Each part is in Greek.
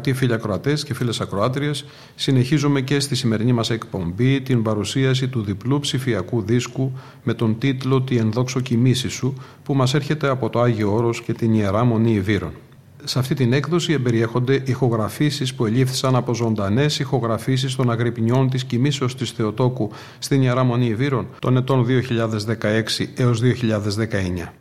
Αγαπητοί φίλοι ακροατές και φίλες ακροάτριες, συνεχίζουμε και στη σημερινή μας εκπομπή την παρουσίαση του διπλού ψηφιακού δίσκου με τον τίτλο Τη ενδόξω κοιμήση σου, που μας έρχεται από το Άγιο Όρος και την ιερά Μονή Ιβύρων. Σε αυτή την έκδοση εμπεριέχονται ηχογραφήσεις που ελήφθησαν από ζωντανές ηχογραφήσεις των αγρυπνιών της κοιμήσεως της Θεοτόκου στην ιερά Μονή Ιβύρων των ετών 2016 έως 2019.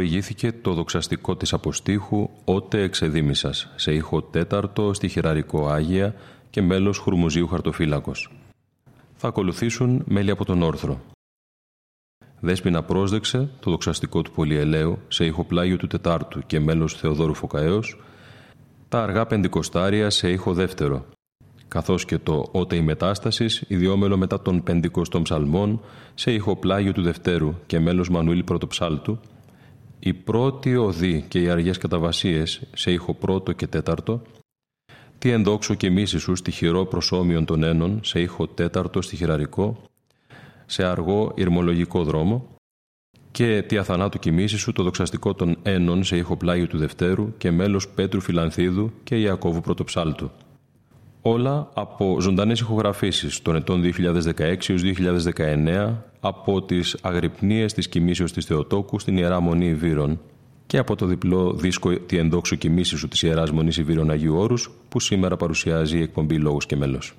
Προηγήθηκε το δοξαστικό της αποστήχου «Ότε εξεδίμησας» σε ήχο τέταρτο στη χειραρικό Άγια και μέλος Χουρμουζίου Χαρτοφύλακος. Θα ακολουθήσουν μέλη από τον Όρθρο. Δέσποινα πρόσδεξε το δοξαστικό του Πολυελαίου σε ήχο πλάγιο του Τετάρτου και μέλος Θεοδόρου Φωκαέως, τα αργά πεντηκοστάρια σε ήχο δεύτερο, καθώς και το «Ότε η Μετάστασης» ιδιόμελο μετά των πεντηκοστών ψαλμών σε ήχο πλάγιο του Δευτέρου και μέλος Μανουήλ Πρωτοψάλτου, η πρώτη οδή και οι αργές καταβασίες σε ήχο πρώτο και τέταρτο, τι ενδόξω και μίση σου στη χειρό προσώμιον των ένων σε ήχο τέταρτο στη χειραρικό, σε αργό ηρμολογικό δρόμο και τι αθανάτου κοιμήσει σου το δοξαστικό των ένων σε ήχο πλάγιο του Δευτέρου και μέλος Πέτρου Φιλανθίδου και Ιακώβου Πρωτοψάλτου. Όλα από ζωντανές ηχογραφήσεις των ετών 2016 έως 2019 από τις αγρυπνίες της κοιμήσεως της Θεοτόκου στην Ιερά Μονή Ιβύρων και από το διπλό δίσκο «Τη ενδόξου κοιμήσης σου» της Ιεράς Μονής Ιβύρων Αγίου Όρους που σήμερα παρουσιάζει η εκπομπή «Λόγος και μέλος».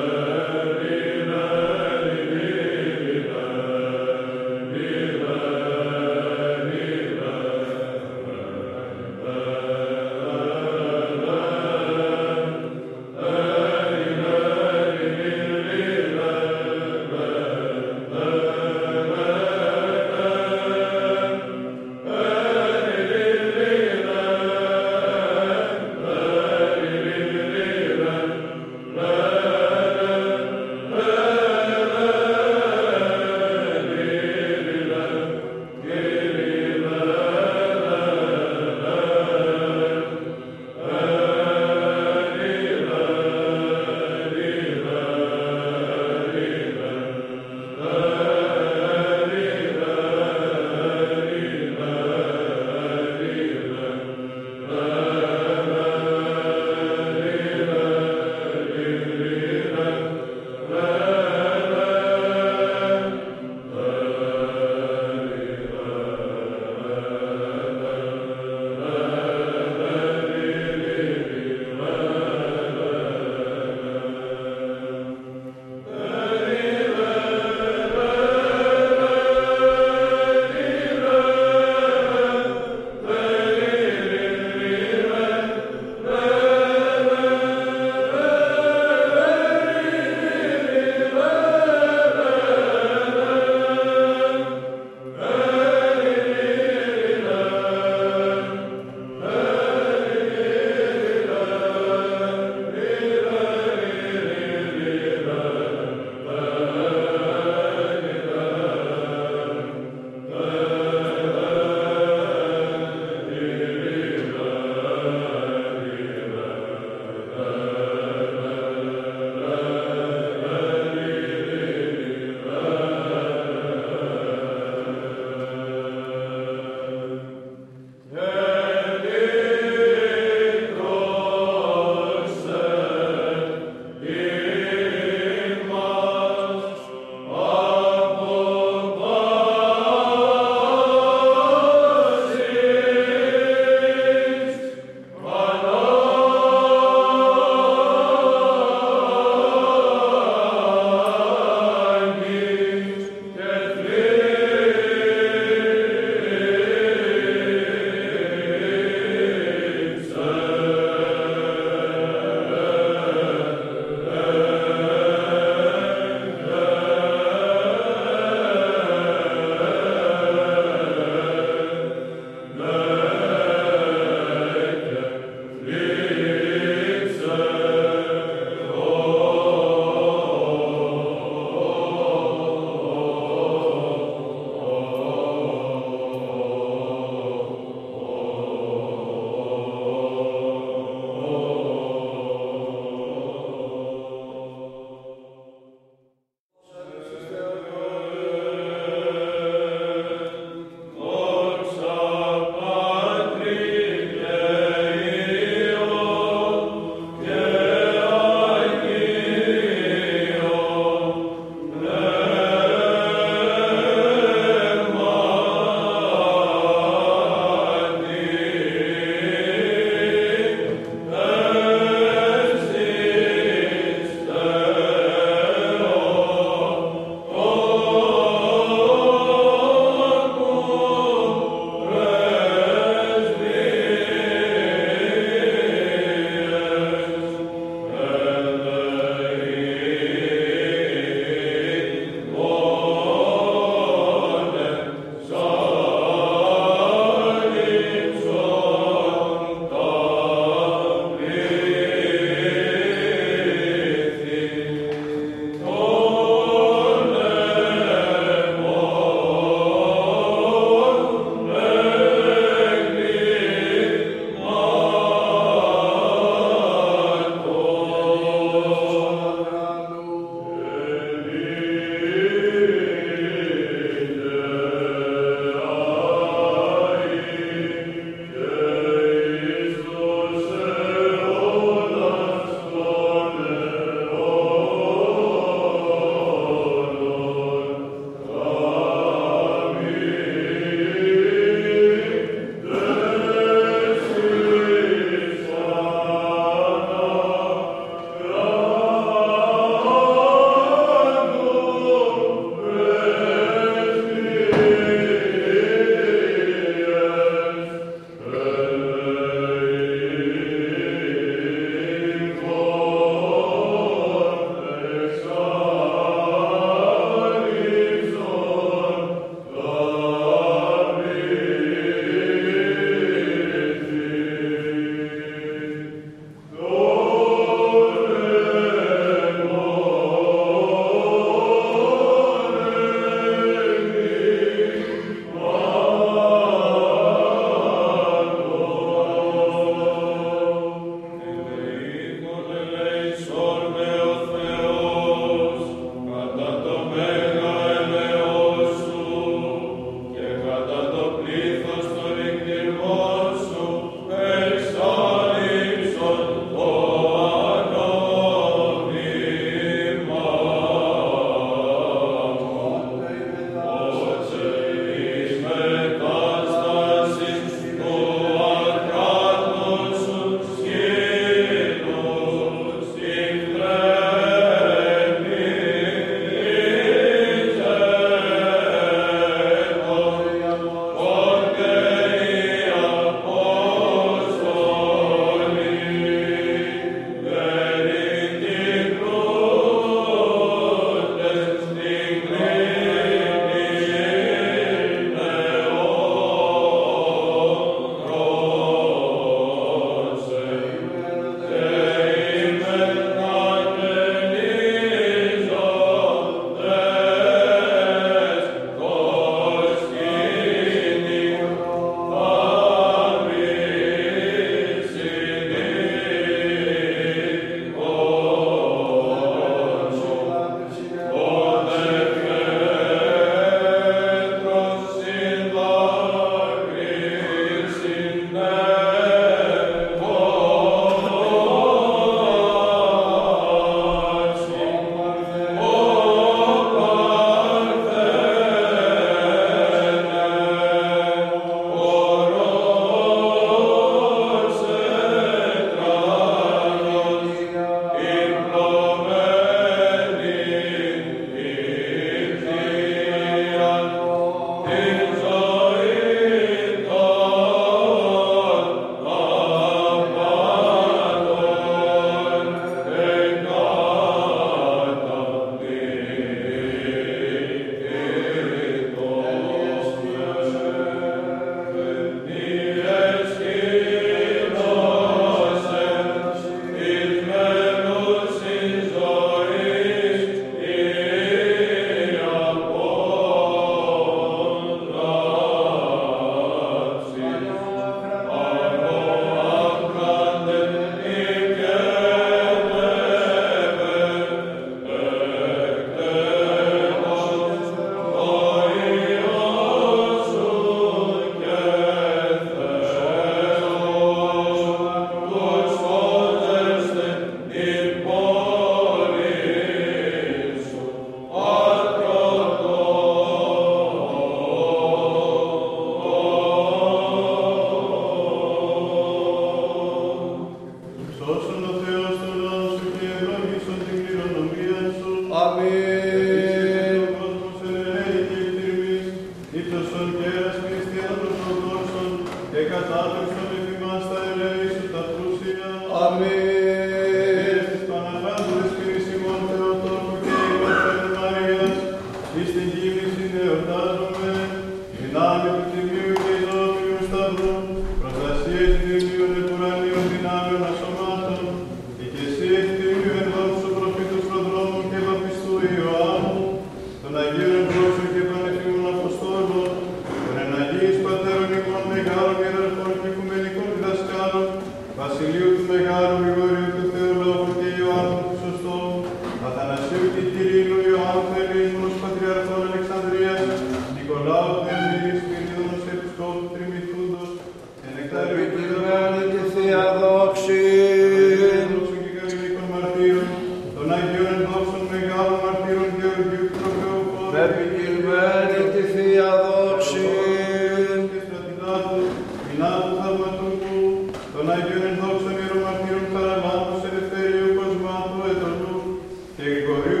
Tem.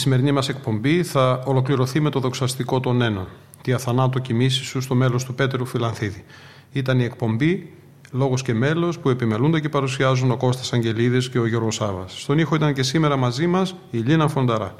Σημερινή μας εκπομπή θα ολοκληρωθεί με το δοξαστικό των Ένων, τη αθανάτω κοιμήση σου στο μέλος του Πέτερου Φιλανθίδη. Ήταν η εκπομπή Λόγος και μέλος που επιμελούνται και παρουσιάζουν ο Κώστας Αγγελίδης και ο Γιώργος Σάβας. Στον ήχο ήταν και σήμερα μαζί μας η Λίνα Φονταρά.